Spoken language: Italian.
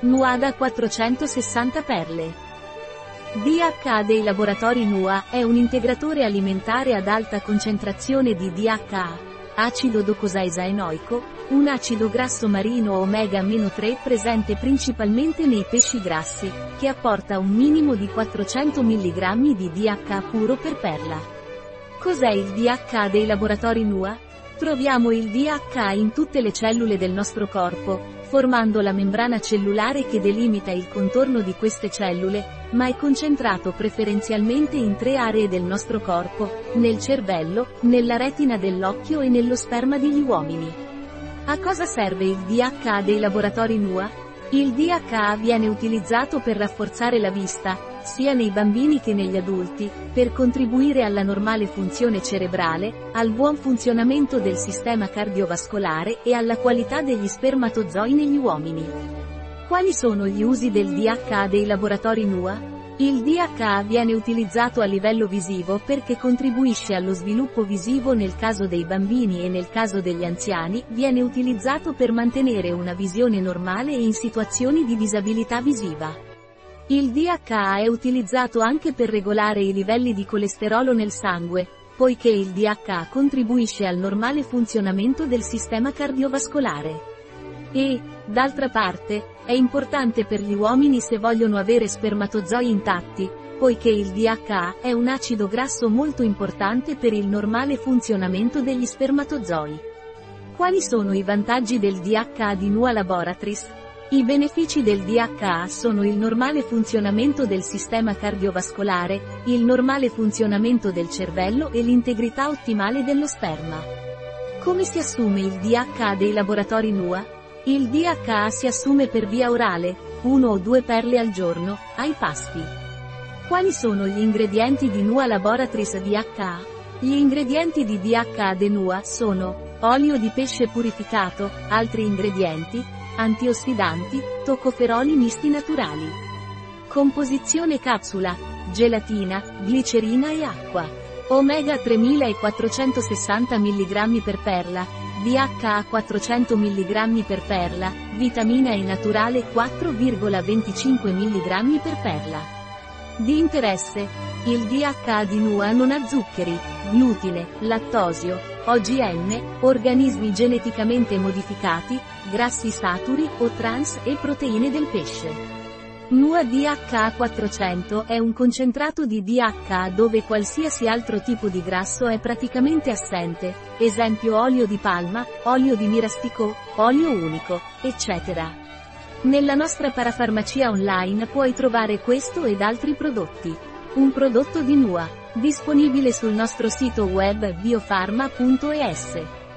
Nuada 460 perle. DHA dei laboratori NUA è un integratore alimentare ad alta concentrazione di DHA, acido docosahexaenoico, un acido grasso marino omega-3 presente principalmente nei pesci grassi, che apporta un minimo di 400 mg di DHA puro per perla. Cos'è il DHA dei laboratori NUA? Troviamo il DHA in tutte le cellule del nostro corpo, formando la membrana cellulare che delimita il contorno di queste cellule, ma è concentrato preferenzialmente in tre aree del nostro corpo, nel cervello, nella retina dell'occhio e nello sperma degli uomini. A cosa serve il DHA dei laboratori NUA? Il DHA viene utilizzato per rafforzare la vista, sia nei bambini che negli adulti, per contribuire alla normale funzione cerebrale, al buon funzionamento del sistema cardiovascolare e alla qualità degli spermatozoi negli uomini. Quali sono gli usi del DHA dei laboratori NUA? Il DHA viene utilizzato a livello visivo perché contribuisce allo sviluppo visivo nel caso dei bambini e nel caso degli anziani, viene utilizzato per mantenere una visione normale in situazioni di disabilità visiva. Il DHA è utilizzato anche per regolare i livelli di colesterolo nel sangue, poiché il DHA contribuisce al normale funzionamento del sistema cardiovascolare. E, d'altra parte, è importante per gli uomini se vogliono avere spermatozoi intatti, poiché il DHA è un acido grasso molto importante per il normale funzionamento degli spermatozoi. Quali sono i vantaggi del DHA di Nua Laboratories? I benefici del DHA sono il normale funzionamento del sistema cardiovascolare, il normale funzionamento del cervello e l'integrità ottimale dello sperma. Come si assume il DHA dei laboratori NUA? Il DHA si assume per via orale, 1 o 2 perle al giorno, ai pasti. Quali sono gli ingredienti di Nua Laboratories DHA? Gli ingredienti di DHA de Nua sono olio di pesce purificato, altri ingredienti, antiossidanti, toccoferoli misti naturali. Composizione capsula, gelatina, glicerina e acqua. Omega 3460 mg per perla, DHA 400 mg per perla, vitamina E naturale 4,25 mg per perla. Di interesse. Il DHA di NUA non ha zuccheri, glutine, lattosio, OGM, organismi geneticamente modificati, grassi saturi o trans e proteine del pesce. NUA DHA400 è un concentrato di DHA dove qualsiasi altro tipo di grasso è praticamente assente, esempio olio di palma, olio di mirasticò, olio unico, eccetera. Nella nostra parafarmacia online puoi trovare questo ed altri prodotti. Un prodotto di NUA, disponibile sul nostro sito web biofarma.es.